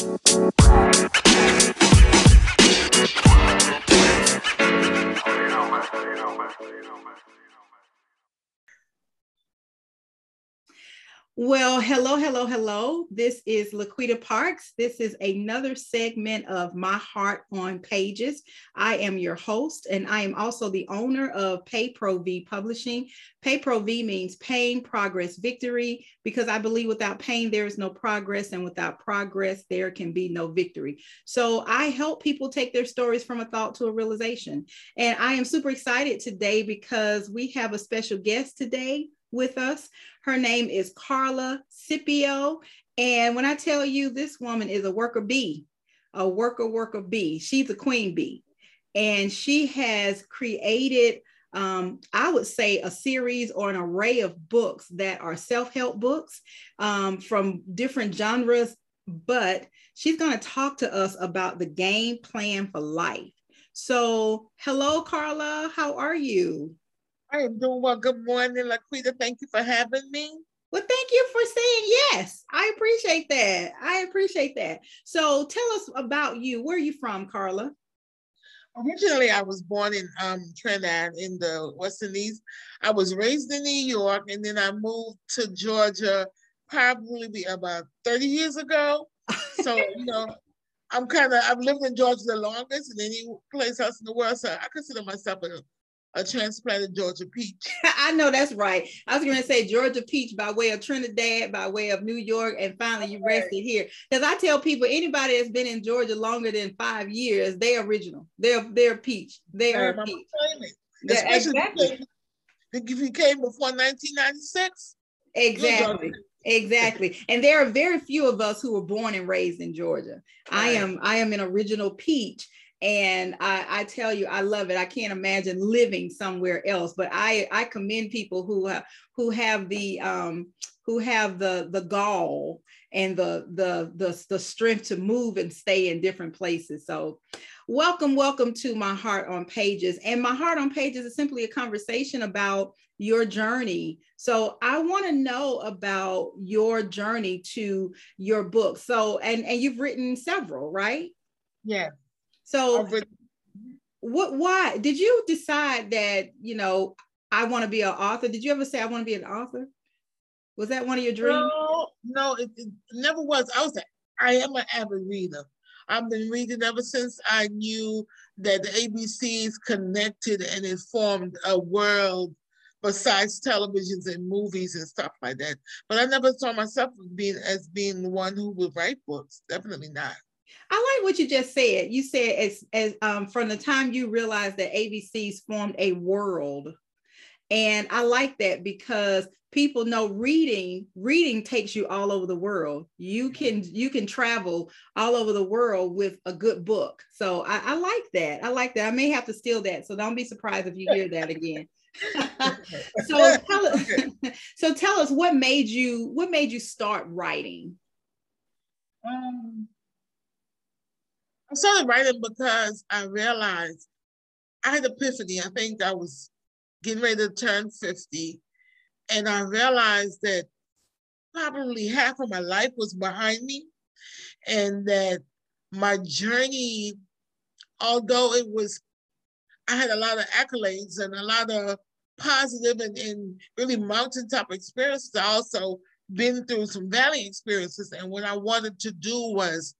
Bye. Well, hello, hello, hello. This is Laquita Parks. This is another segment of My Heart on Pages. I am your host, and I am also the owner of PaProVi Publishing. PaProVi means pain, progress, victory, because I believe without pain, there is no progress, and without progress, there can be no victory. So I help people take their stories from a thought to a realization. And I am super excited today because we have a special guest today with us. Her name is Karla Scipio. And when I tell you this woman is a worker bee, a worker, worker bee, she's a queen bee. And she has created, um, I would say, a series or an array of books that are self help books um, from different genres. But she's going to talk to us about the game plan for life. So, hello, Karla. How are you? I am doing well. Good morning, Laquita. Thank you for having me. Well, thank you for saying yes. I appreciate that. I appreciate that. So tell us about you. Where are you from, Karla? Originally, I was born in um, Trinidad in the West Indies. I was raised in New York, and then I moved to Georgia probably about 30 years ago. So, you know, I'm kind of, I've lived in Georgia the longest in any place else in the world. So I consider myself a a transplanted Georgia peach. I know that's right. I was going to say Georgia peach by way of Trinidad, by way of New York, and finally you rested here. Because I tell people anybody that's been in Georgia longer than five years, they're original. They're they're peach. They are peach. Yeah, exactly. If you came before 1996. Exactly. Exactly. And there are very few of us who were born and raised in Georgia. Right. I am I am an original peach and I, I, tell you i love it. I can't imagine living somewhere else but i i commend people who have who have the um who have the the gall and the the the, the strength to move and stay in different places. So welcome welcome to my heart on pages. And my heart on pages is simply a conversation about your journey. So i want to know about your journey to your book. So and and you've written several right? Yeah so what why did you decide that, you know, I want to be an author? Did you ever say I want to be an author? Was that one of your dreams? No, no, it, it never was. I was I am an avid reader. I've been reading ever since I knew that the ABCs connected and it formed a world besides televisions and movies and stuff like that. But I never saw myself being as being the one who would write books. Definitely not. I like what you just said. You said as as um, from the time you realized that ABCs formed a world, and I like that because people know reading reading takes you all over the world. You can you can travel all over the world with a good book. So I, I like that. I like that. I may have to steal that. So don't be surprised if you hear that again. so tell us, so tell us what made you what made you start writing. Um I started writing because I realized I had epiphany. I think I was getting ready to turn 50. And I realized that probably half of my life was behind me and that my journey, although it was, I had a lot of accolades and a lot of positive and, and really mountaintop experiences. I also been through some valley experiences. And what I wanted to do was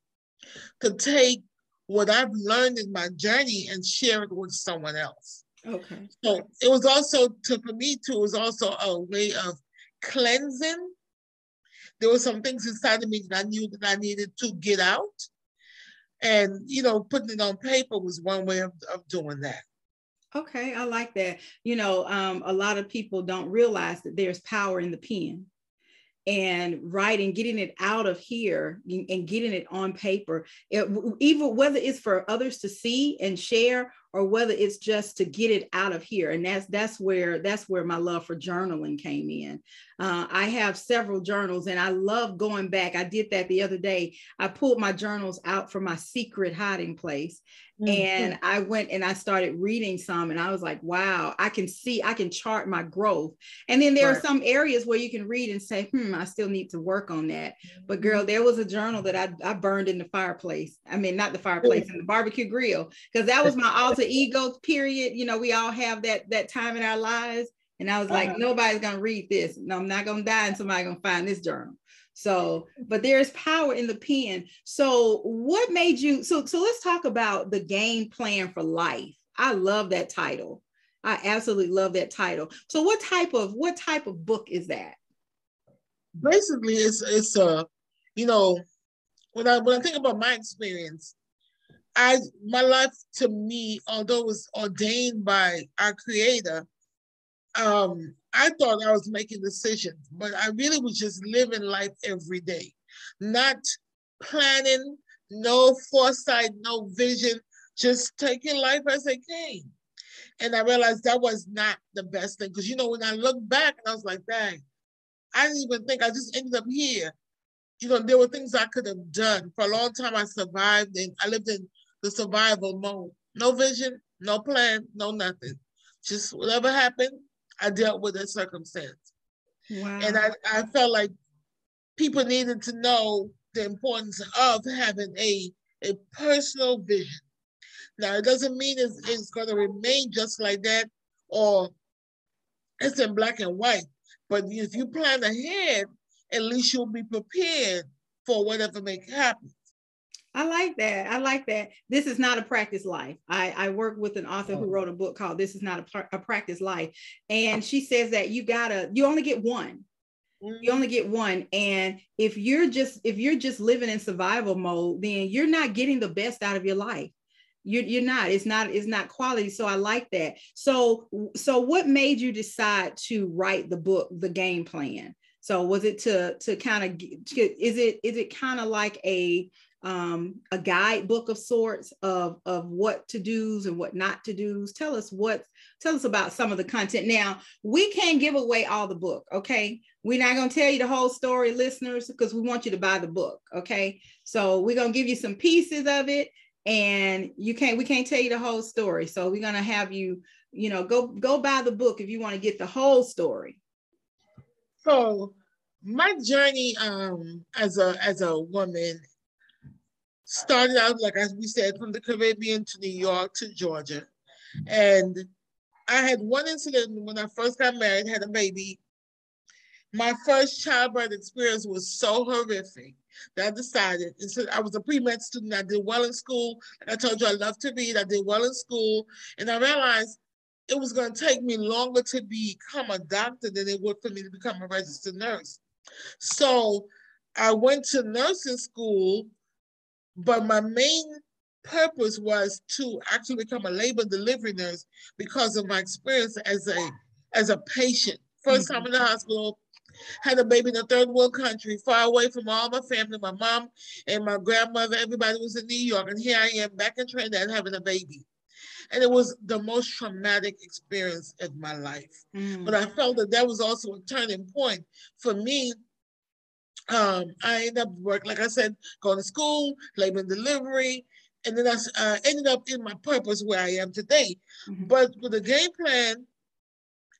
to take what I've learned in my journey and share it with someone else. Okay. So it was also to for me too, it was also a way of cleansing. There were some things inside of me that I knew that I needed to get out. And you know, putting it on paper was one way of, of doing that. Okay, I like that. You know, um, a lot of people don't realize that there's power in the pen and writing, getting it out of here and getting it on paper, it, even whether it's for others to see and share or whether it's just to get it out of here. And that's that's where that's where my love for journaling came in. Uh, i have several journals and i love going back. I did that the other day. I pulled my journals out from my secret hiding place. And i went and i started reading some and i was like wow i can see i can chart my growth and then there right. are some areas where you can read and say hmm i still need to work on that but girl mm-hmm. there was a journal that i, I burned in the fireplace i mean not the fireplace in the barbecue grill because that was my alter ego period. You know, we all have that that time in our lives. And I was like, uh-huh. nobody's gonna read this. No, I'm not gonna die and somebody gonna find this journal. So, but there's power in the pen. So, what made you so so let's talk about the game plan for life. I love that title. I absolutely love that title. So what type of what type of book is that? Basically, it's it's a, you know, when I when I think about my experience, I my life to me, although it was ordained by our creator, um, I thought I was making decisions, but I really was just living life every day, not planning, no foresight, no vision, just taking life as it came. And I realized that was not the best thing. Because you know, when I look back and I was like, dang, I didn't even think I just ended up here. You know, there were things I could have done. For a long time I survived and I lived in the survival mode. No vision, no plan, no nothing. Just whatever happened, I dealt with a circumstance. Wow. And I, I felt like people needed to know the importance of having a, a personal vision. Now, it doesn't mean it's, it's going to remain just like that or it's in black and white. But if you plan ahead, at least you'll be prepared for whatever may happen. I like that. I like that. This is not a practice life. I, I work with an author who oh. wrote a book called This Is Not a, a Practice Life. And she says that you gotta, you only get one. You mm. only get one. And if you're just if you're just living in survival mode, then you're not getting the best out of your life. You're, you're not it's not it's not quality so i like that so so what made you decide to write the book the game plan so was it to to kind of is it is it kind of like a um, a guidebook of sorts of, of what to do's and what not to do's. Tell us what, tell us about some of the content. Now, we can't give away all the book, okay? We're not going to tell you the whole story, listeners, because we want you to buy the book, okay? So we're going to give you some pieces of it and you can't, we can't tell you the whole story. So we're going to have you, you know, go, go buy the book if you want to get the whole story. So my journey um, as a as a woman started out, like as we said, from the Caribbean to New York to Georgia. And I had one incident when I first got married, had a baby. My first childbirth experience was so horrific that I decided, so I was a pre-med student, I did well in school. I told you I love to read, I did well in school. And I realized it was gonna take me longer to become a doctor than it would for me to become a registered nurse. So I went to nursing school but my main purpose was to actually become a labor delivery nurse because of my experience as a as a patient. 1st mm-hmm. time in the hospital, had a baby in a third world country, far away from all my family, my mom and my grandmother, everybody was in New York, and here I am back in Trinidad having a baby. And it was the most traumatic experience of my life. Mm. But I felt that that was also a turning point for me um, I ended up work, like I said, going to school, labor and delivery, and then I uh, ended up in my purpose where I am today. Mm-hmm. But with the game plan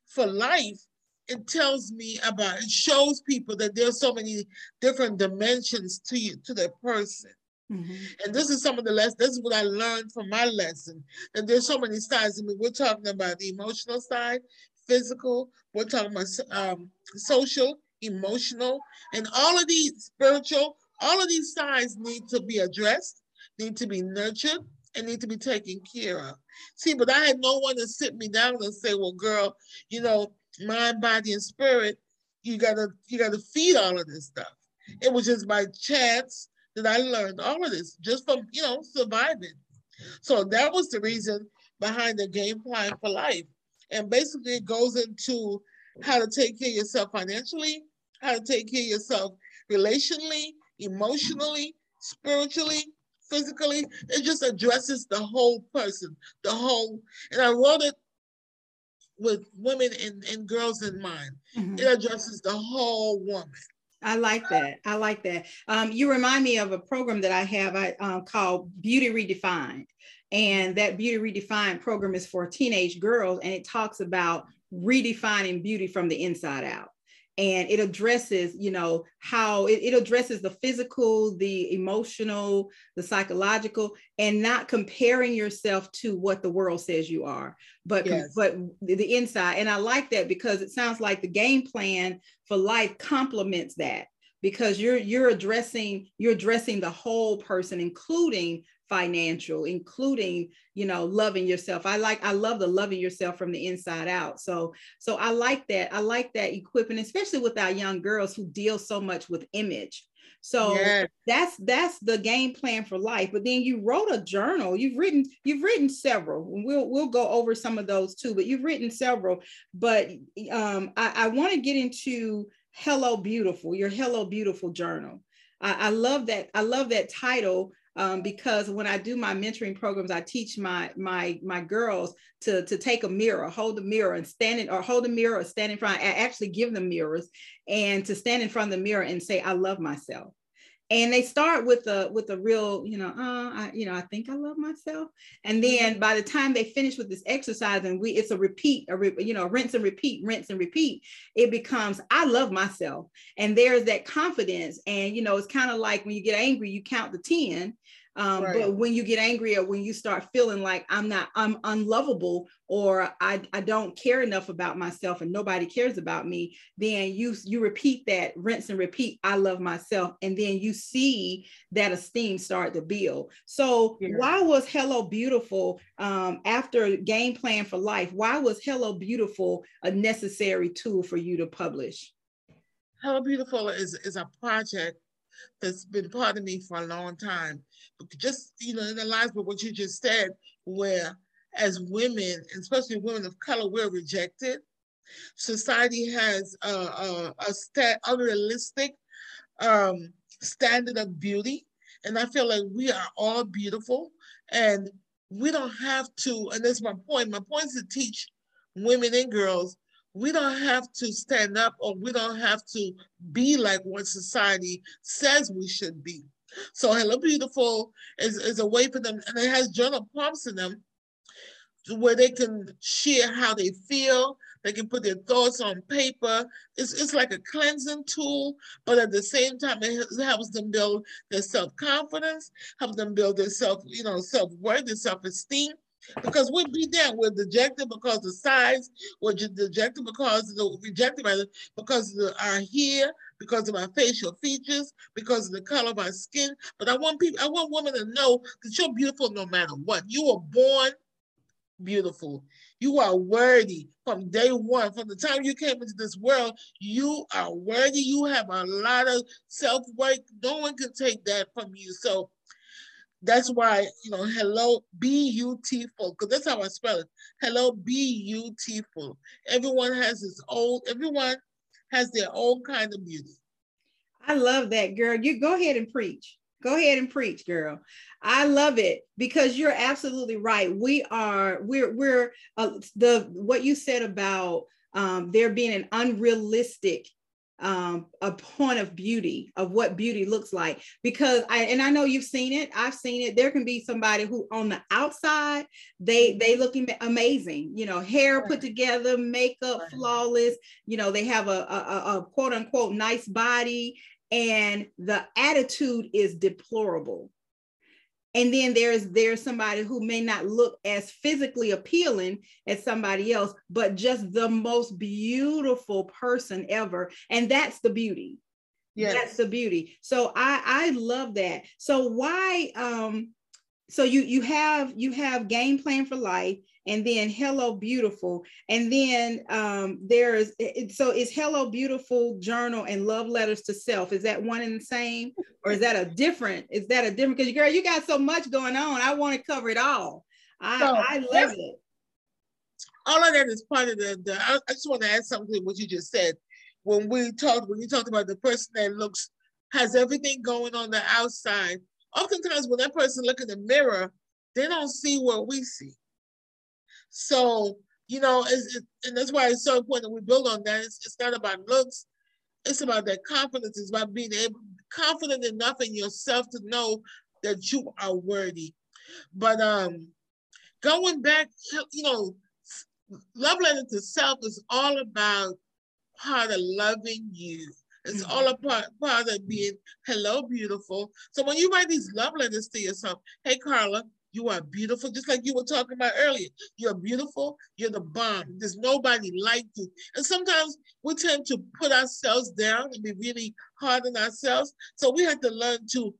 for life, it tells me about it shows people that there's so many different dimensions to you to the person. Mm-hmm. And this is some of the lessons. This is what I learned from my lesson. And there's so many sides. I mean, we're talking about the emotional side, physical. We're talking about um, social, emotional, and all of these spiritual, all of these sides need to be addressed, need to be nurtured, and need to be taken care of. See, but I had no one to sit me down and say, well, girl, you know, mind, body, and spirit, you gotta, you gotta feed all of this stuff. It was just by chance that I learned all of this just from, you know, surviving. So that was the reason behind the game plan for life. And basically it goes into how to take care of yourself financially, how to take care of yourself relationally, emotionally, spiritually, physically. It just addresses the whole person, the whole. And I wrote it with women and, and girls in mind. Mm-hmm. It addresses the whole woman. I like that. I like that. Um, you remind me of a program that I have I, uh, called Beauty Redefined. And that Beauty Redefined program is for teenage girls, and it talks about redefining beauty from the inside out and it addresses you know how it, it, addresses the physical the emotional the psychological and not comparing yourself to what the world says you are but yes. but the inside and i like that because it sounds like the game plan for life complements that because you're you're addressing you're addressing the whole person including financial including you know loving yourself. I like i love the loving yourself from the inside out. So so i like that i like that equipping especially with our young girls who deal so much with image. So yes. that's that's the game plan for life. But then you wrote a journal. You've written you've written several. We'll we'll go over some of those too but you've written several. But um, i, I want to get into hello beautiful your hello beautiful journal. I, I love that i love that title um, because when I do my mentoring programs, I teach my my my girls to to take a mirror, hold the mirror, and stand in or hold a mirror or stand in front. I actually give them mirrors and to stand in front of the mirror and say, "I love myself." And they start with a with a real, you know, uh, I, you know, I think I love myself. And then by the time they finish with this exercise, and we, it's a repeat, a re, you know, rinse and repeat, rinse and repeat. It becomes I love myself, and there's that confidence. And you know, it's kind of like when you get angry, you count the ten, um, right. But when you get angry or when you start feeling like I'm not, I'm unlovable or I, I don't care enough about myself and nobody cares about me, then you you repeat that, rinse and repeat, I love myself. And then you see that esteem start to build. So yeah. why was Hello Beautiful um, after Game Plan for Life? Why was Hello Beautiful a necessary tool for you to publish? Hello Beautiful is, is a project that's been part of me for a long time. Just, you know, in the lines with what you just said, where as women, especially women of color, we're rejected. Society has a, a, a sta- unrealistic um, standard of beauty. And I feel like we are all beautiful and we don't have to, and that's my point. My point is to teach women and girls we don't have to stand up or we don't have to be like what society says we should be. So Hello Beautiful is, is a way for them, and it has journal prompts in them where they can share how they feel. They can put their thoughts on paper. It's, it's like a cleansing tool, but at the same time, it helps them build their self-confidence, helps them build their self, you know, self-worth, their self-esteem, because we'd be there. We're dejected because of size. We're dejected because the rejected rather because of the, our hair, because of our facial features, because of the color of our skin. But I want people, I want women to know that you're beautiful no matter what. You were born beautiful. You are worthy from day one. From the time you came into this world, you are worthy. You have a lot of self worth. No one can take that from you. So that's why, you know, hello, beautiful, because that's how I spell it. Hello, beautiful. Everyone has his own, everyone has their own kind of beauty. I love that, girl. You go ahead and preach. Go ahead and preach, girl. I love it because you're absolutely right. We are, we're, we're, uh, the, what you said about um, there being an unrealistic um, a point of beauty of what beauty looks like. Because I and I know you've seen it. I've seen it. There can be somebody who on the outside they they looking amazing you know hair put together makeup flawless you know they have a, a, a quote unquote nice body and the attitude is deplorable and then there's there's somebody who may not look as physically appealing as somebody else but just the most beautiful person ever. And that's the beauty. Yes. that's the beauty. So i i love that. So why um so you you have you have game plan for life and then hello beautiful. And then um there's it, so is hello beautiful journal and love letters to self? Is that one and the same or is that a different is that a different because girl you got so much going on i want to cover it all. I so, i love it. All of that is part of the, the I, I just want to add something to what you just said. When we talked when you talked about the person that looks has everything going on the outside oftentimes when that person look in the mirror, they don't see what we see. So, you know, it's, it, and that's why it's so important that we build on that. It's, it's not about looks, it's about that confidence. It's about being able, confident enough in yourself to know that you are worthy. But um, going back, you know, love letter to self is all about part of loving you. It's mm-hmm. all about part of being hello, beautiful. So when you write these love letters to yourself, hey Karla, you are beautiful, just like you were talking about earlier. You're beautiful, you're the bomb. There's nobody like you. And sometimes we tend to put ourselves down and be really hard on ourselves. So we have to learn to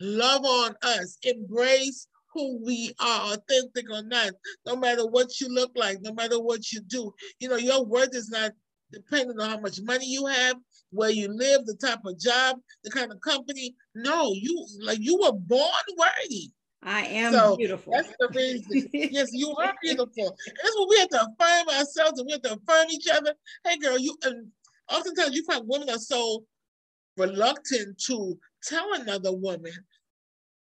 love on us, embrace who we are, authentic or not, no matter what you look like, no matter what you do. You know, your worth is not dependent on how much money you have, where you live, the type of job, the kind of company. No, you like you were born worthy. I am so beautiful. That's the reason. yes, you are beautiful. that's what we have to affirm ourselves and we have to affirm each other. Hey girl, you and oftentimes you find women are so reluctant to tell another woman,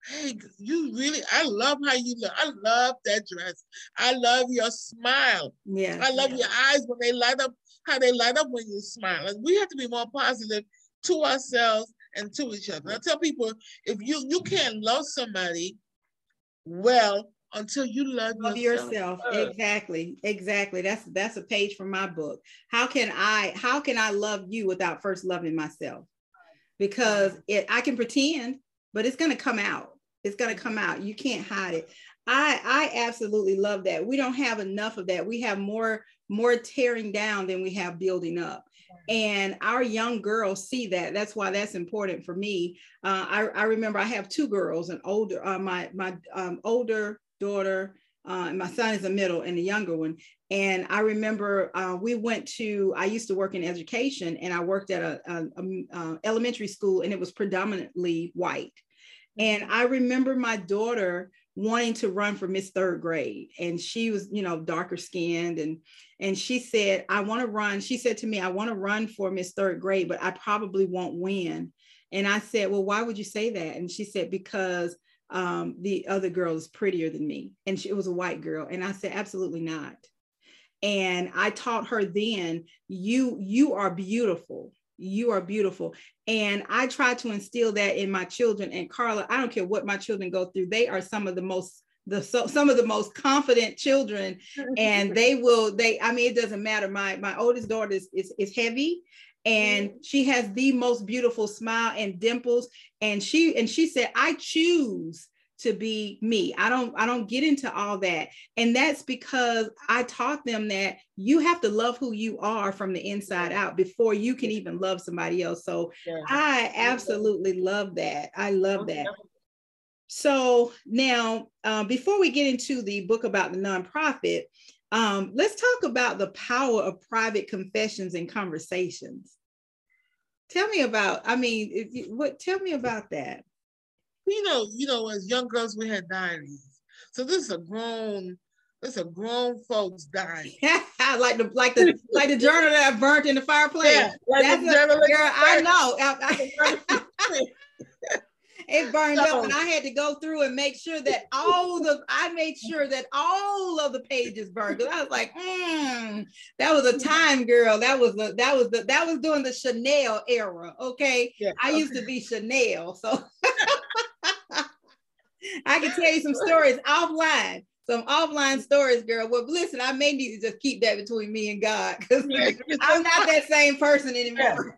hey, you really, I love how you look. I love that dress. I love your smile. Yeah. I love yeah. your eyes when they light up, how they light up when you smile. And we have to be more positive to ourselves and to each other. I tell people, if you you can't love somebody well until you love, love yourself. yourself. Exactly. Exactly. That's that's a page from my book. How can I how can I love you without first loving myself? Because mm-hmm. it I can pretend, but it's going to come out. It's going to come out. You can't hide it. I I absolutely love that. We don't have enough of that. We have more more tearing down than we have building up and our young girls see that. That's why that's important for me. Uh, I, I, remember i have two girls an older uh, my my um, older daughter uh, and my son is a middle and the younger one. And i remember uh, we went to i used to work in education and i worked at a, a, a uh, elementary school and it was predominantly white. And i remember my daughter wanting to run for Miss Third Grade. And she was, you know, darker skinned. And and she said, I want to run. She said to me, I want to run for Miss Third Grade, but I probably won't win. And I said, Well, why would you say that? And she said, Because um, the other girl is prettier than me. And she, it was a white girl. And I said, Absolutely not. And I taught her then, you you are beautiful you are beautiful. And I try to instill that in my children. And Karla, I don't care what my children go through, they are some of the most the so, some of the most confident children and they will they i mean it doesn't matter my my oldest daughter is is, is heavy and mm-hmm. she has the most beautiful smile and dimples and she and she said i choose to be me. I don't I don't get into all that. And that's because I taught them that you have to love who you are from the inside out before you can even love somebody else. So yeah. I absolutely love that. I love that. So now, uh, before we get into the book about the nonprofit, um, let's talk about the power of private confessions and conversations. Tell me about. I mean, if, what? Tell me about that you know, you know, as young girls, we had diaries. So this is a grown, this is a grown folks diary. like the like the like the journal that I burnt in the fireplace. Yeah, like That's the journal. Girl, I know. I, I, it burned so, up and I had to go through and make sure that all the I made sure that all of the pages burned. I was like, mm, that was a time girl. That was the that was the that was during the Chanel era. Okay. Yeah, I okay. used to be Chanel. So I can tell you some stories offline, some offline stories, girl. Well, listen, I may need to just keep that between me and God because I'm not that same person anymore.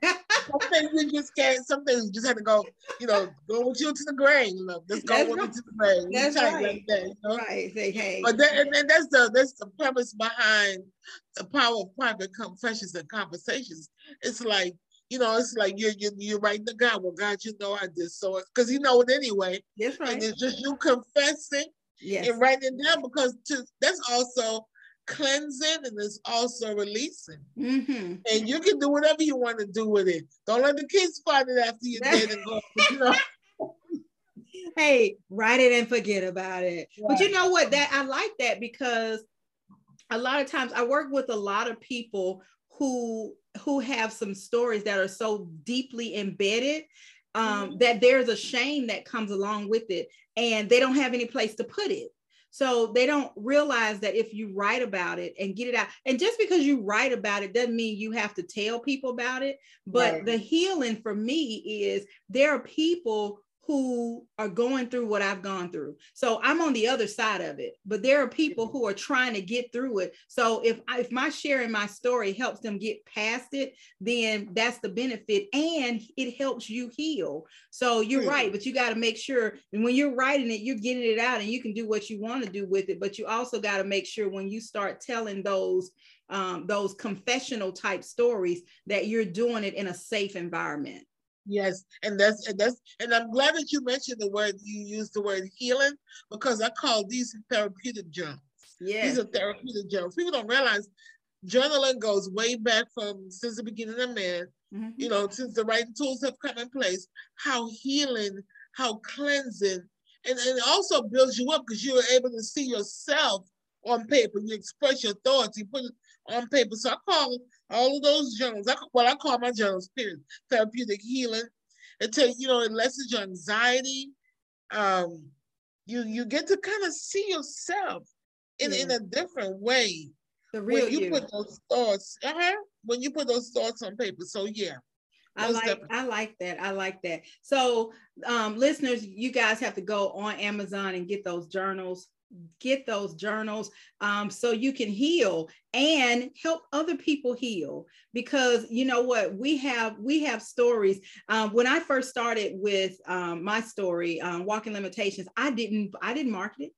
something you just can't. Something you just have to go. You know, go with you to the grave. Look, just go with right. you to the grave. That's right. Like that, you know? Right. Say hey. But that, and, and that's the that's the premise behind the power of private confessions and conversations. It's like you know, it's like you're you're, you're writing to God. Well, God, you know I did so because you know it anyway. That's right. And it's just you confessing yes. and writing it down because to, that's also cleansing and it's also releasing. Mm-hmm. And you can do whatever you want to do with it. Don't let the kids find it after you're dead and go. You know. hey, write it and forget about it. Right. But you know what? That I like that because a lot of times I work with a lot of people who who have some stories that are so deeply embedded um, mm-hmm. that there's a shame that comes along with it and they don't have any place to put it so they don't realize that if you write about it and get it out, and just because you write about it doesn't mean you have to tell people about it. But right. the healing for me is there are people who are going through what I've gone through. So I'm on the other side of it, but there are people who are trying to get through it. So if if my sharing my story helps them get past it, then that's the benefit and it helps you heal. So you're mm-hmm. right, but you got to make sure and when you're writing it, you're getting it out and you can do what you want to do with it, but you also got to make sure when you start telling those um, those confessional type stories that you're doing it in a safe environment. Yes, and that's and that's and I'm glad that you mentioned the word you used the word healing because I call these therapeutic journals. Yeah, these are therapeutic journals. People don't realize journaling goes way back from since the beginning of man. Mm-hmm. You know, since the writing tools have come in place, how healing, how cleansing, and, and it also builds you up because you're able to see yourself on paper. You express your thoughts. You put it on paper. So I call all of those journals, I, well, I call my journals period, therapeutic healing. It takes, you know, it lessens your anxiety. Um, you you get to kind of see yourself in, yeah. in a different way. The real when you, you. put those thoughts, uh-huh, when you put those thoughts on paper. So yeah. I like definitely. I like that. I like that. So um, listeners, you guys have to go on Amazon and get those journals get those journals um, so you can heal and help other people heal. Because you know what? We have we have stories. Um, when i first started with um, my story um, walking limitations i didn't i didn't market it.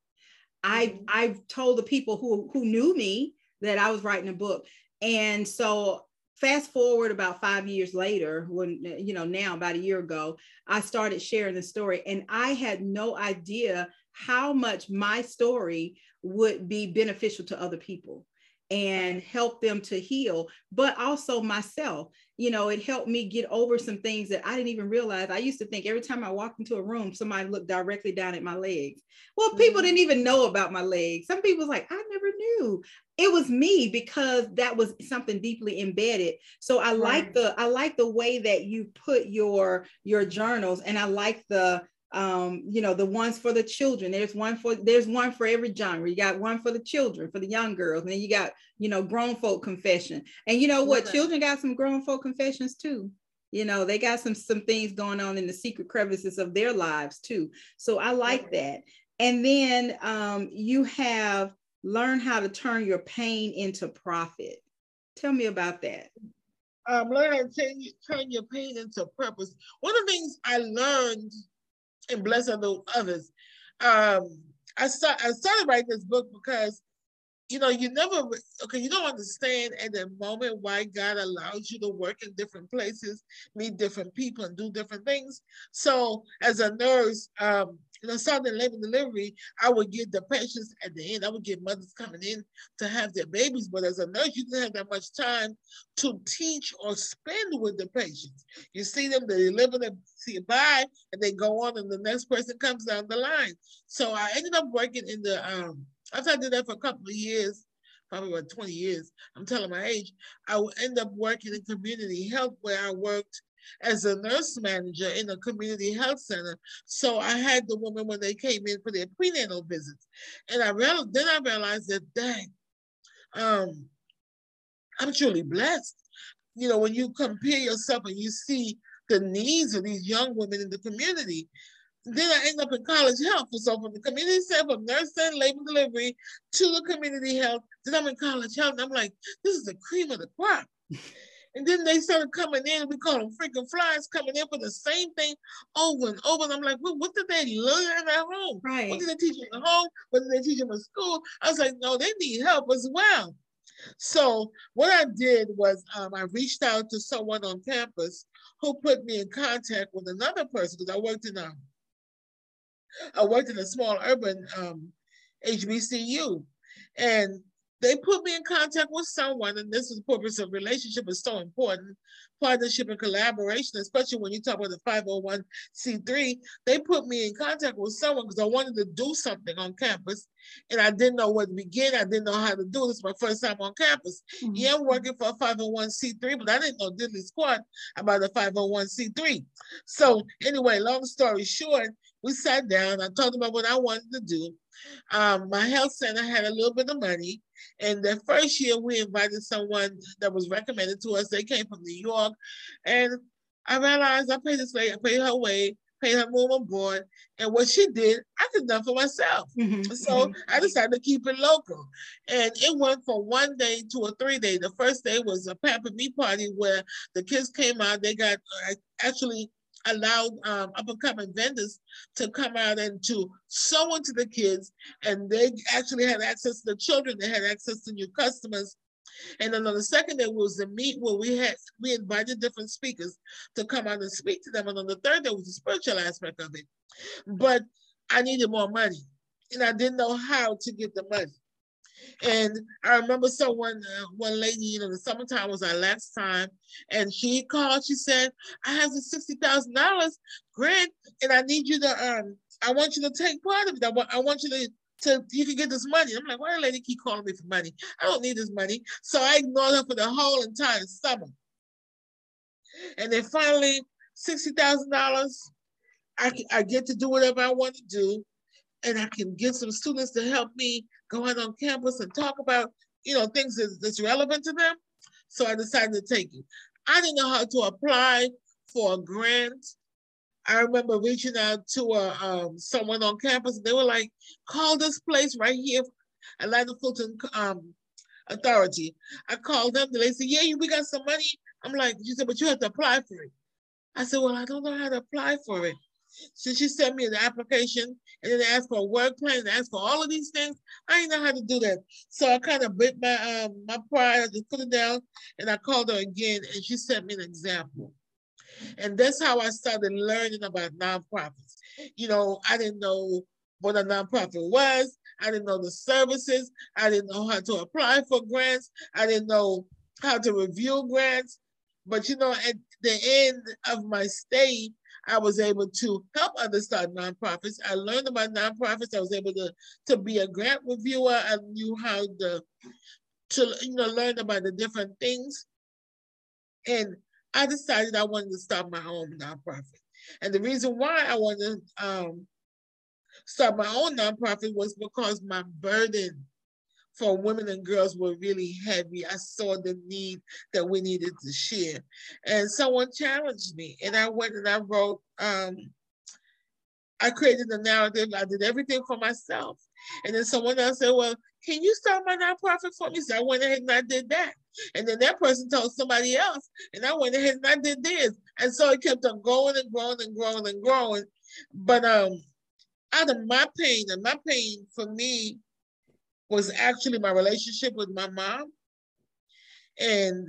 I mm-hmm. i told the people who who knew me that i was writing a book. And so fast forward about five years later when you know now about a year ago i started sharing the story and i had no idea how much my story would be beneficial to other people and help them to heal, but also myself. You know, it helped me get over some things that I didn't even realize. I used to think every time I walked into a room, somebody looked directly down at my legs. Well, people mm-hmm. didn't even know about my legs. Some people was like, I never knew. It was me because that was something deeply embedded. So I right. like the I like the way that you put your your journals and I like the um, you know, the ones for the children. There's one for there's one for every genre. You got one for the children, for the young girls, and then you got, you know, grown folk confession. And you know what? Okay. Children got some grown folk confessions too. You know, they got some some things going on in the secret crevices of their lives too. So I like okay. that. And then um, you have learn how to turn your pain into profit. Tell me about that. Um, learn how to turn, turn your pain into purpose. One of the things I learned and bless other others. Um, I start I started writing this book because you know, you never, okay, you don't understand at the moment why God allows you to work in different places, meet different people, and do different things. So, as a nurse, um, you know, starting labor delivery, I would get the patients at the end. I would get mothers coming in to have their babies, but as a nurse, you didn't have that much time to teach or spend with the patients. You see them, they deliver them, see bye, and they go on, and the next person comes down the line. So I ended up working in the um, after I did that for a couple of years, probably about 20 years, I'm telling my age, I would end up working in community health where I worked as a nurse manager in a community health center. So I had the women when they came in for their prenatal visits. And I realized, then I realized that, dang, um, I'm truly blessed. You know, when you compare yourself and you see the needs of these young women in the community, then I end up in college health. So from the community center, from nursing, labor delivery to the community health, then I'm in college health. And I'm like, this is the cream of the crop. and then they started coming in, we call them freaking flies, coming in for the same thing over and over. And I'm like, well, what did they learn at home? Right. What did they teach them at home? What did they teach them at school? I was like, no, they need help as well. So what I did was um, I reached out to someone on campus who put me in contact with another person because I worked in a I worked in a small urban um, HBCU. And they put me in contact with someone, and this is the purpose of relationship is so important. Partnership and collaboration, especially when you talk about the 501c3, they put me in contact with someone because I wanted to do something on campus and I didn't know where to begin. I didn't know how to do this. My first time on campus. Mm-hmm. Yeah, I'm working for a 501c3, but I didn't know diddly squat about a 501c3. So anyway, long story short, we sat down. I talked about what I wanted to do. Um, my health center had a little bit of money. And the first year we invited someone that was recommended to us. They came from New York. And I realized I paid this lady, I paid her way, paid her room and board. And what she did, I could done for myself. Mm-hmm. So mm-hmm. I decided to keep it local. And it went from one day to a three day. The first day was a Pamper Me party where the kids came out. They got uh, actually allowed um, up and coming vendors to come out and to sew into the kids. And they actually had access to the children. They had access to new customers. And then on the second day was the meet where we had we invited different speakers to come out and speak to them. And on the third day was the spiritual aspect of it. But I needed more money. And I didn't know how to get the money. And I remember someone, uh, one lady, you know, the summertime was our last time, and she called. She said, "I have a sixty thousand dollars grant, and I need you to um, I want you to take part of it. I want, I want you to." To you can get this money. I'm like, why the lady keep calling me for money? I don't need this money. So I ignored her for the whole entire summer. And then finally, sixty thousand dollars. I, I get to do whatever I want to do and I can get some students to help me go out on campus and talk about, you know, things that's, that's relevant to them. So I decided to take it. I didn't know how to apply for a grant. I remember reaching out to a, um, someone on campus. And they were like, call this place right here, Atlanta Fulton um, Authority. I called them. They said, yeah, we got some money. I'm like, you said, but you have to apply for it. I said, well, I don't know how to apply for it. So she sent me an application and then they asked for a work plan and asked for all of these things. I didn't know how to do that. So I kind of bit my um my pride, I just put it down and I called her again and she sent me an example. And that's how I started learning about nonprofits. You know, I didn't know what a nonprofit was. I didn't know the services. I didn't know how to apply for grants. I didn't know how to review grants. But you know, at the end of my stay, I was able to help others start nonprofits. I learned about nonprofits. I was able to, to be a grant reviewer. I knew how to, to you know, learn about the different things. And I decided I wanted to start my own nonprofit. And the reason why I wanted to um, start my own nonprofit was because my burden for women and girls were really heavy. I saw the need that we needed to share. And someone challenged me, and I went and I wrote, um, I created a narrative. I did everything for myself. And then someone else said, Well, can you start my nonprofit for me? So I went ahead and I did that. And then that person told somebody else, and I went ahead and I did this. And so it kept on growing and growing and growing and growing. But um, out of my pain, and my pain for me was actually my relationship with my mom. And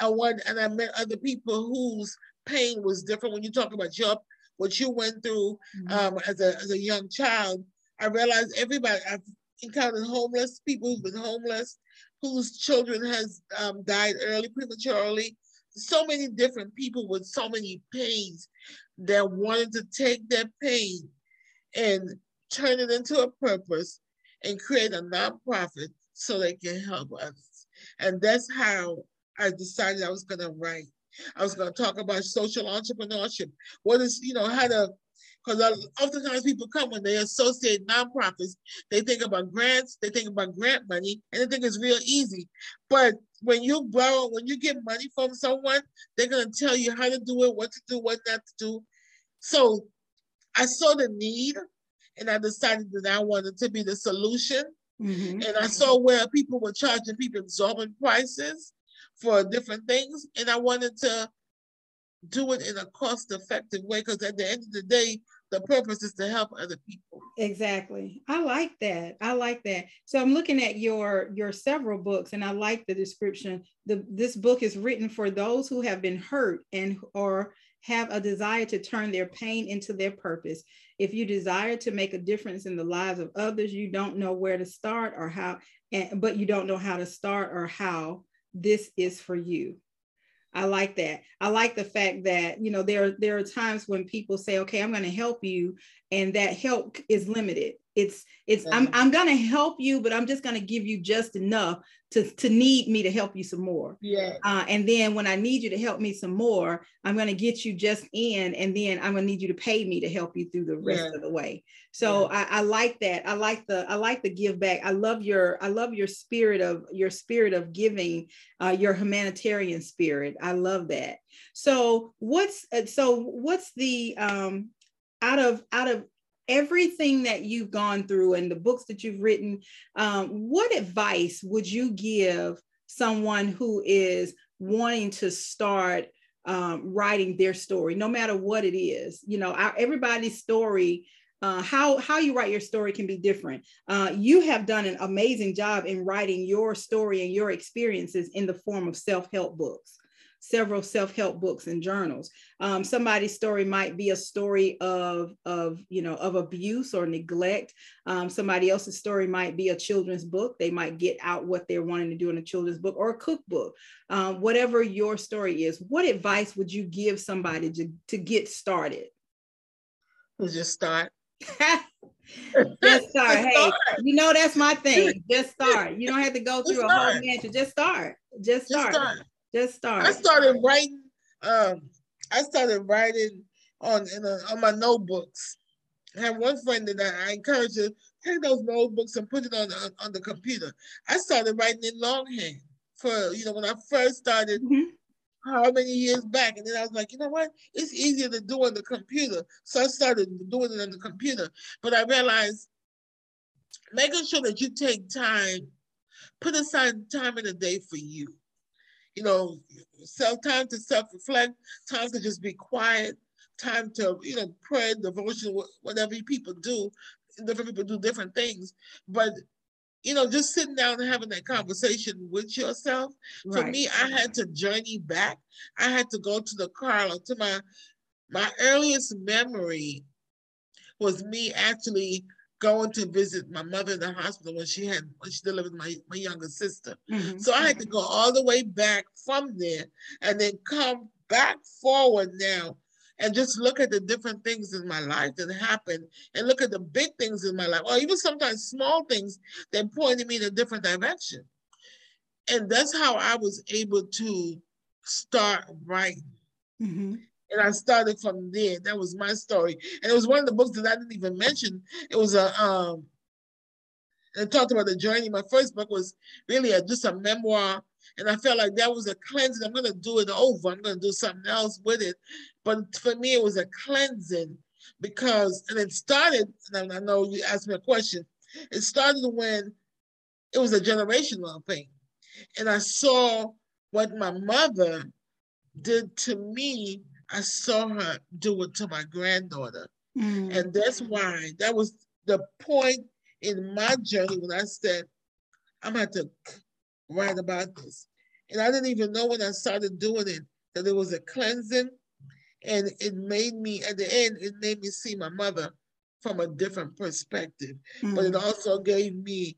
I went and I met other people whose pain was different. When you talk about your what you went through mm-hmm. um, as a as a young child, I realized everybody I've encountered homeless people who've been homeless, whose children has um, died early, prematurely. So many different people with so many pains that wanted to take their pain and turn it into a purpose and create a nonprofit so they can help others. And that's how I decided I was going to write. I was going to talk about social entrepreneurship. What is, you know, how to, because oftentimes people come when they associate nonprofits, they think about grants, they think about grant money, and they think it's real easy. But when you borrow, when you get money from someone, they're going to tell you how to do it, what to do, what not to do. So I saw the need and I decided that I wanted to be the solution. Mm-hmm. And I saw where people were charging people exorbitant prices for different things, and I wanted to do it in a cost-effective way because at the end of the day, the purpose is to help other people. Exactly. I like that. I like that. So I'm looking at your your several books and I like the description. The this book is written for those who have been hurt and or have a desire to turn their pain into their purpose. If you desire to make a difference in the lives of others, you don't know where to start or how, and, but you don't know how to start or how, this is for you. I like that. I like the fact that, you know, there, there are times when people say, okay, I'm going to help you. And that help is limited. It's, it's, I'm, I'm going to help you, but I'm just going to give you just enough to, to need me to help you some more. Yeah. Uh, and then when I need you to help me some more, I'm going to get you just in, and then I'm going to need you to pay me to help you through the rest yeah. of the way. So yeah. I, I, like that. I like the I like the give back. I love your I love your spirit of your spirit of giving, uh, your humanitarian spirit. I love that. So what's uh, so what's the um out of out of everything that you've gone through and the books that you've written, um, what advice would you give someone who is wanting to start um, writing their story, no matter what it is? You know, our, everybody's story. Uh, how how you write your story can be different. Uh, you have done an amazing job in writing your story and your experiences in the form of self help books several self-help books and journals. Um, somebody's story might be a story of, of, you know, of abuse or neglect. Um, somebody else's story might be a children's book. They might get out what they're wanting to do in a children's book or a cookbook. Um, whatever your story is, what advice would you give somebody to, to get started? We'll just start. just start. hey, you know that's my thing. Just start. You don't have to go through a whole mansion. Just start. Just start. Just start. Just start. I started writing. Um, I started writing on a, on my notebooks. I have one friend that I, I encourage to take those notebooks and put it on, on, on the computer. I started writing in longhand for you know when I first started. Mm-hmm. How many years back, and then I was like, you know what? It's easier to do on the computer, so I started doing it on the computer. But I realized making sure that you take time, put aside time in the day for you you know, self time to self-reflect, time to just be quiet, time to, you know, pray, devotion, whatever people do. Different people do different things. But you know, just sitting down and having that conversation with yourself. Right. For me, I had to journey back. I had to go to the car, to my my earliest memory was me actually going to visit my mother in the hospital when she had when she delivered my, my younger sister. Mm-hmm. So I had to go all the way back from there and then come back forward now and just look at the different things in my life that happened and look at the big things in my life, or even sometimes small things that pointed me in a different direction. And that's how I was able to start writing. Mm-hmm. And I started from there. That was my story. And it was one of the books that I didn't even mention. It was a um and talked about the journey. My first book was really a, just a memoir. And I felt like that was a cleansing. I'm gonna do it over. I'm gonna do something else with it. But for me, it was a cleansing because and it started, and I know you asked me a question. It started when it was a generational thing. And I saw what my mother did to me I saw her do it to my granddaughter. Mm. And that's why that was the point in my journey when I said, I'm going to write about this. And I didn't even know when I started doing it that it was a cleansing. And it made me, at the end, it made me see my mother from a different perspective. Mm. But it also gave me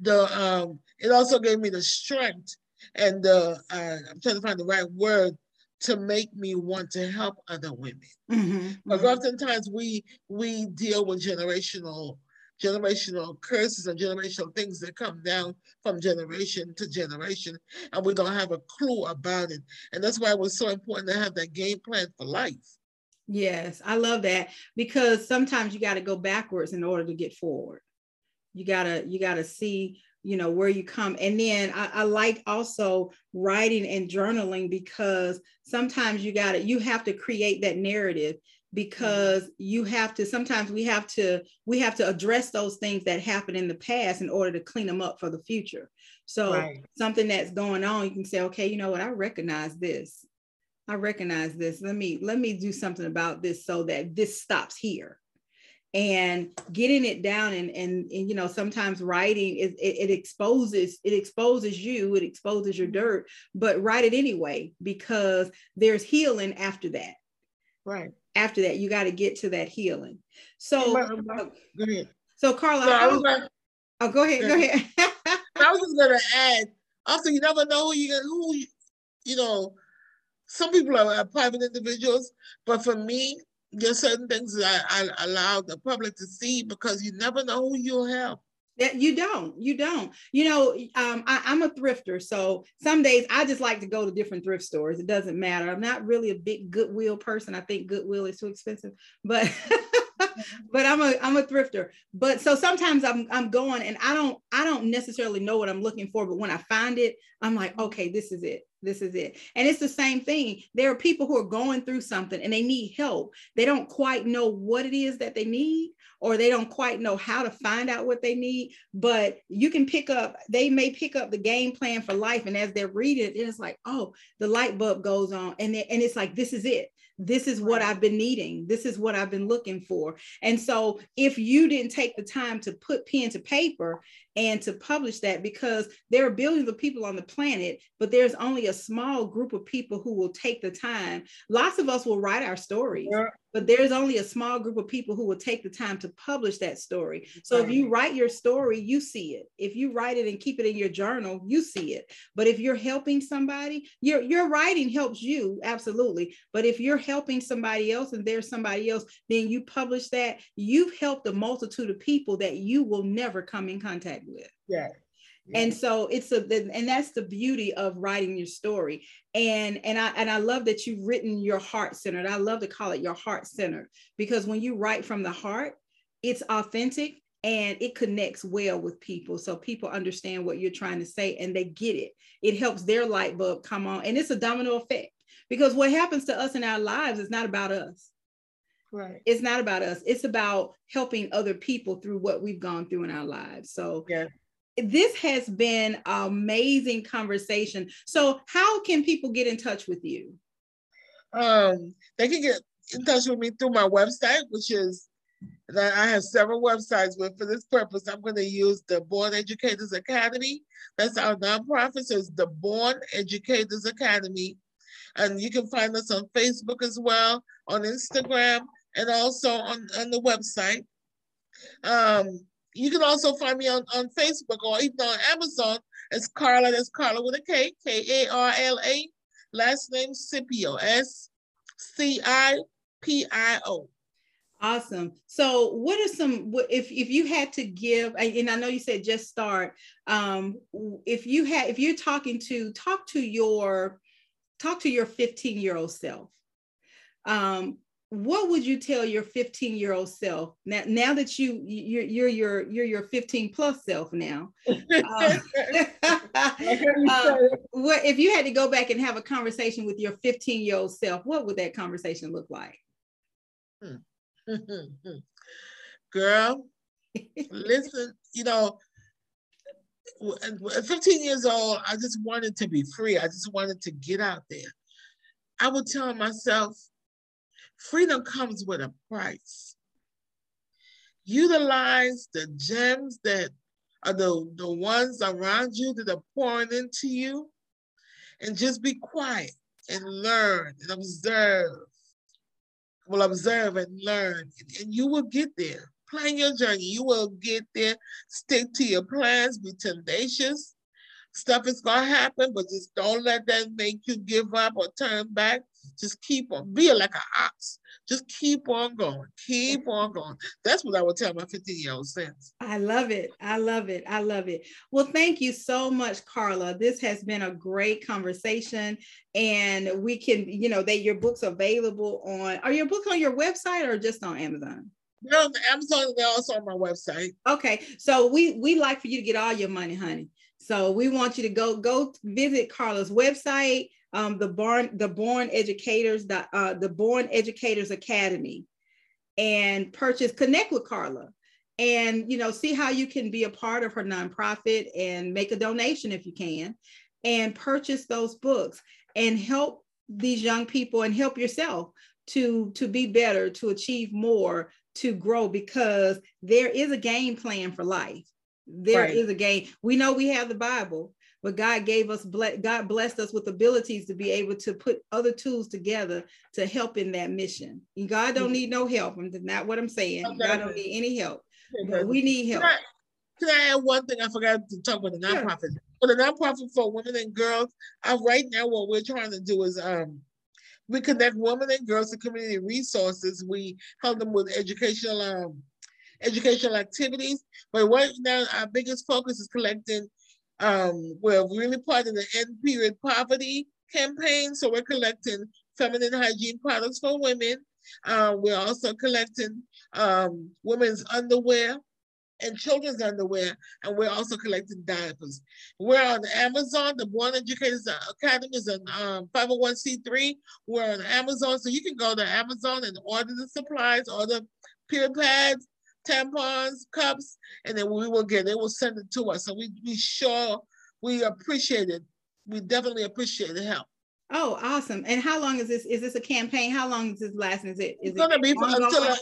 the, um, it also gave me the strength and the, uh, I'm trying to find the right word to make me want to help other women. Mm-hmm. Because mm-hmm. oftentimes we we deal with generational generational curses and generational things that come down from generation to generation, and we don't have a clue about it. And that's why it was so important to have that game plan for life. Yes, I love that because sometimes you got to go backwards in order to get forward. You gotta you gotta see you know where you come. And then I, I, like also writing and journaling because sometimes you got to you have to create that narrative because you have to sometimes we have to we have to address those things that happened in the past in order to clean them up for the future. So right. something that's going on you can say okay you know what? I recognize this. I recognize this. Let me let me do something about this so that this stops here and getting it down and and, and you know sometimes writing it, it, it, exposes it exposes you it exposes your mm-hmm. dirt but write it anyway because there's healing after that right after that. You got to get to that healing. So, uh, go ahead. So, Karla, so how, gonna, oh, go ahead. Go ahead. I was just gonna add. Also, you never know who you who you know. Some people are, private individuals, but for me, there's certain things that I, I allow the public to see because you never know who you'll help. Yeah, you don't. You don't. You know, um, I, am a thrifter, so some days I just like to go to different thrift stores. It doesn't matter. I'm not really a big Goodwill person. I think Goodwill is too expensive, but but I'm a I'm a thrifter. But so sometimes I'm I'm going and I don't I don't necessarily know what I'm looking for, but when I find it, I'm like, okay, this is it. This is it. And it's the same thing. There are people who are going through something and they need help. They don't quite know what it is that they need or they don't quite know how to find out what they need but you can pick up they may pick up the game plan for life and as they're reading it it's like oh the light bulb goes on and, they, and it's like this is it this is what I've been needing. This is what I've been looking for. And so, if you didn't take the time to put pen to paper and to publish that, because there are billions of people on the planet, but there's only a small group of people who will take the time. Lots of us will write our stories, yeah but there's only a small group of people who will take the time to publish that story. So right. if you write your story, you see it. If you write it and keep it in your journal, you see it. But if you're helping somebody, your your writing helps you absolutely. But if you're helping somebody else and there's somebody else, then you publish that, you've helped a multitude of people that you will never come in contact with. Yeah. And so it's a and that's the beauty of writing your story. And and I and I love that you've written your heart centered. I love to call it your heart centered because when you write from the heart, it's authentic and it connects well with people. So people understand what you're trying to say and they get it. It helps their light bulb come on. And it's a domino effect because what happens to us in our lives is not about us. Right. It's not about us. It's about helping other people through what we've gone through in our lives. So yeah this has been an amazing conversation. So, how can people get in touch with you? Um, they can get in touch with me through my website, which is that I have several websites, but for this purpose, I'm going to use the Born Educators Academy. That's our nonprofit, so it's the Born Educators Academy. And you can find us on Facebook as well, on Instagram, and also on, on the website. Um, you can also find me on, on Facebook or even on Amazon as Karla. That's Karla with a K, K A R L A. Last name Scipio, S C I P I O. Awesome. So, what are some if if you had to give, and I know you said just start. Um, if you had, if you're talking to talk to your talk to your 15 year old self. Um, what would you tell your 15 year old self? Now now that you you're you're your you're your 15 plus self now. Uh, uh, what if you had to go back and have a conversation with your 15 year old self what would that conversation look like? Girl listen you know 15 years old i just wanted to be free. I just wanted to get out there. I would tell myself Freedom comes with a price. Utilize the gems that are the, the ones around you that are pouring into you and just be quiet and learn and observe. Well, observe and learn, and you will get there. Plan your journey. You will get there. Stick to your plans. Be tenacious. Stuff is going to happen, but just don't let that make you give up or turn back. Just keep on. Be like an ox. Just keep on going. Keep on going. That's what I would tell my 15 year old self. I love it. I love it. I love it. Well, thank you so much, Karla. This has been a great conversation. And we can, you know, that your books available on, are your books on your website or just on Amazon? No, Amazon, they're also on my website. Okay. So we we like for you to get all your money, honey. So we want you to go go visit Karla's website, um, the Born the Born Educators the, uh, the Born Educators Academy, and purchase connect with Karla, and you know see how you can be a part of her nonprofit and make a donation if you can, and purchase those books and help these young people and help yourself to to be better, to achieve more, to grow because there is a game plan for life there right. is a game. We know we have the Bible, but God gave us, God blessed us with abilities to be able to put other tools together to help in that mission. And God don't need no help. I'm not what I'm saying. Okay. God don't need any help. But we need help. Can I, can I add one thing? I forgot to talk about the nonprofit. Sure. For the nonprofit for women and girls, uh, right now what we're trying to do is um, we connect women and girls to community resources. We help them with educational um, educational activities. But right now, our biggest focus is collecting. Um, we're really part of the end period poverty campaign, so we're collecting feminine hygiene products for women. Uh, we're also collecting um, women's underwear and children's underwear, and we're also collecting diapers. We're on Amazon. The Born Educators Academy is an um, 501c3. We're on Amazon, so you can go to Amazon and order the supplies, order peel pads, tampons, cups, and then we will get. They will send it to us. So we we sure we appreciate it. We definitely appreciate the help. Oh, awesome! And how long is this? Is this a campaign? How long is this lasting? Is it? Is it's gonna it be until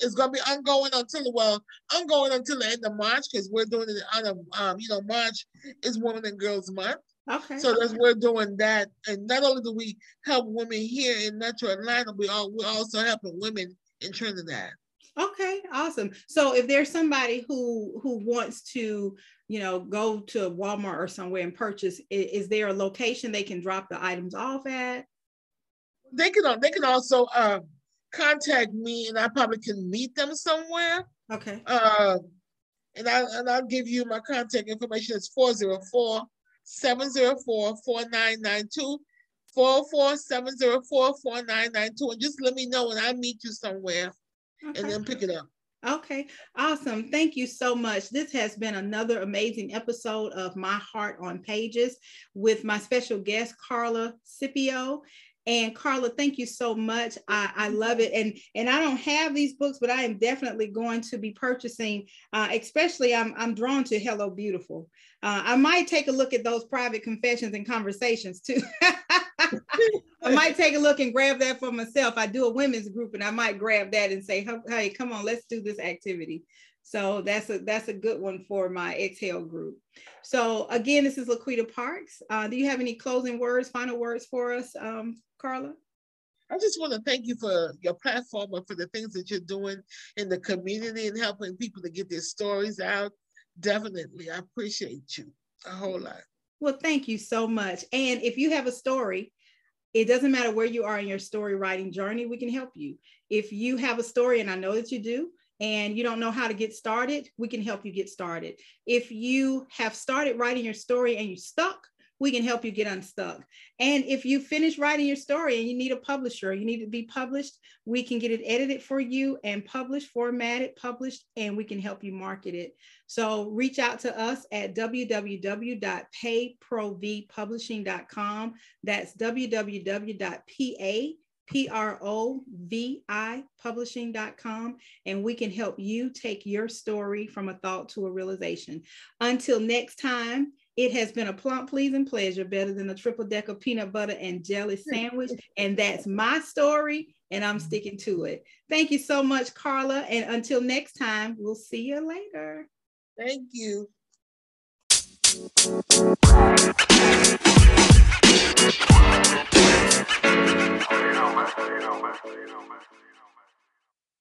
it's gonna be ongoing until well, ongoing until the end of March because we're doing it on a um, you know, March is Women and Girls Month. Okay. So that's we're doing that, and not only do we help women here in Metro Atlanta, we all we're also helping women in Trinidad. Okay, awesome. So if there's somebody who who wants to, you know, go to Walmart or somewhere and purchase, is, is there a location they can drop the items off at? They can they can also uh, contact me and I probably can meet them somewhere. Okay. Uh, and I and I'll give you my contact information. It's 404 704 4992. 44704 4992. And just let me know when I meet you somewhere okay. and then pick it up. Okay, awesome. Thank you so much. This has been another amazing episode of My Heart on Pages with my special guest, Karla Scipio. And Karla, thank you so much. I, I love it. And and I don't have these books, but I am definitely going to be purchasing, uh, especially I'm, I'm drawn to Hello Beautiful. Uh, I might take a look at those private confessions and conversations too. I might take a look and grab that for myself. I do a women's group and I might grab that and say, hey, come on, let's do this activity. So that's a that's a good one for my exhale group. So again, this is Laquita Parks. Uh, do you have any closing words, final words for us, um, Karla? I just want to thank you for your platform and for the things that you're doing in the community and helping people to get their stories out. Definitely, I appreciate you a whole lot. Well, thank you so much. And if you have a story, it doesn't matter where you are in your story writing journey, we can help you. If you have a story, and I know that you do, and you don't know how to get started, we can help you get started. If you have started writing your story and you're stuck, we can help you get unstuck. And if you finish writing your story and you need a publisher, you need to be published, we can get it edited for you and published, formatted, published, and we can help you market it. So reach out to us at www.paprovipublishing.com. That's www.pa P-R-O-V-I publishing.com, and we can help you take your story from a thought to a realization. Until next time, it has been a plump, pleasing pleasure, better than a triple decker peanut butter and jelly sandwich. And that's my story, and I'm sticking to it. Thank you so much, Karla. And until next time, we'll see you later. Thank you.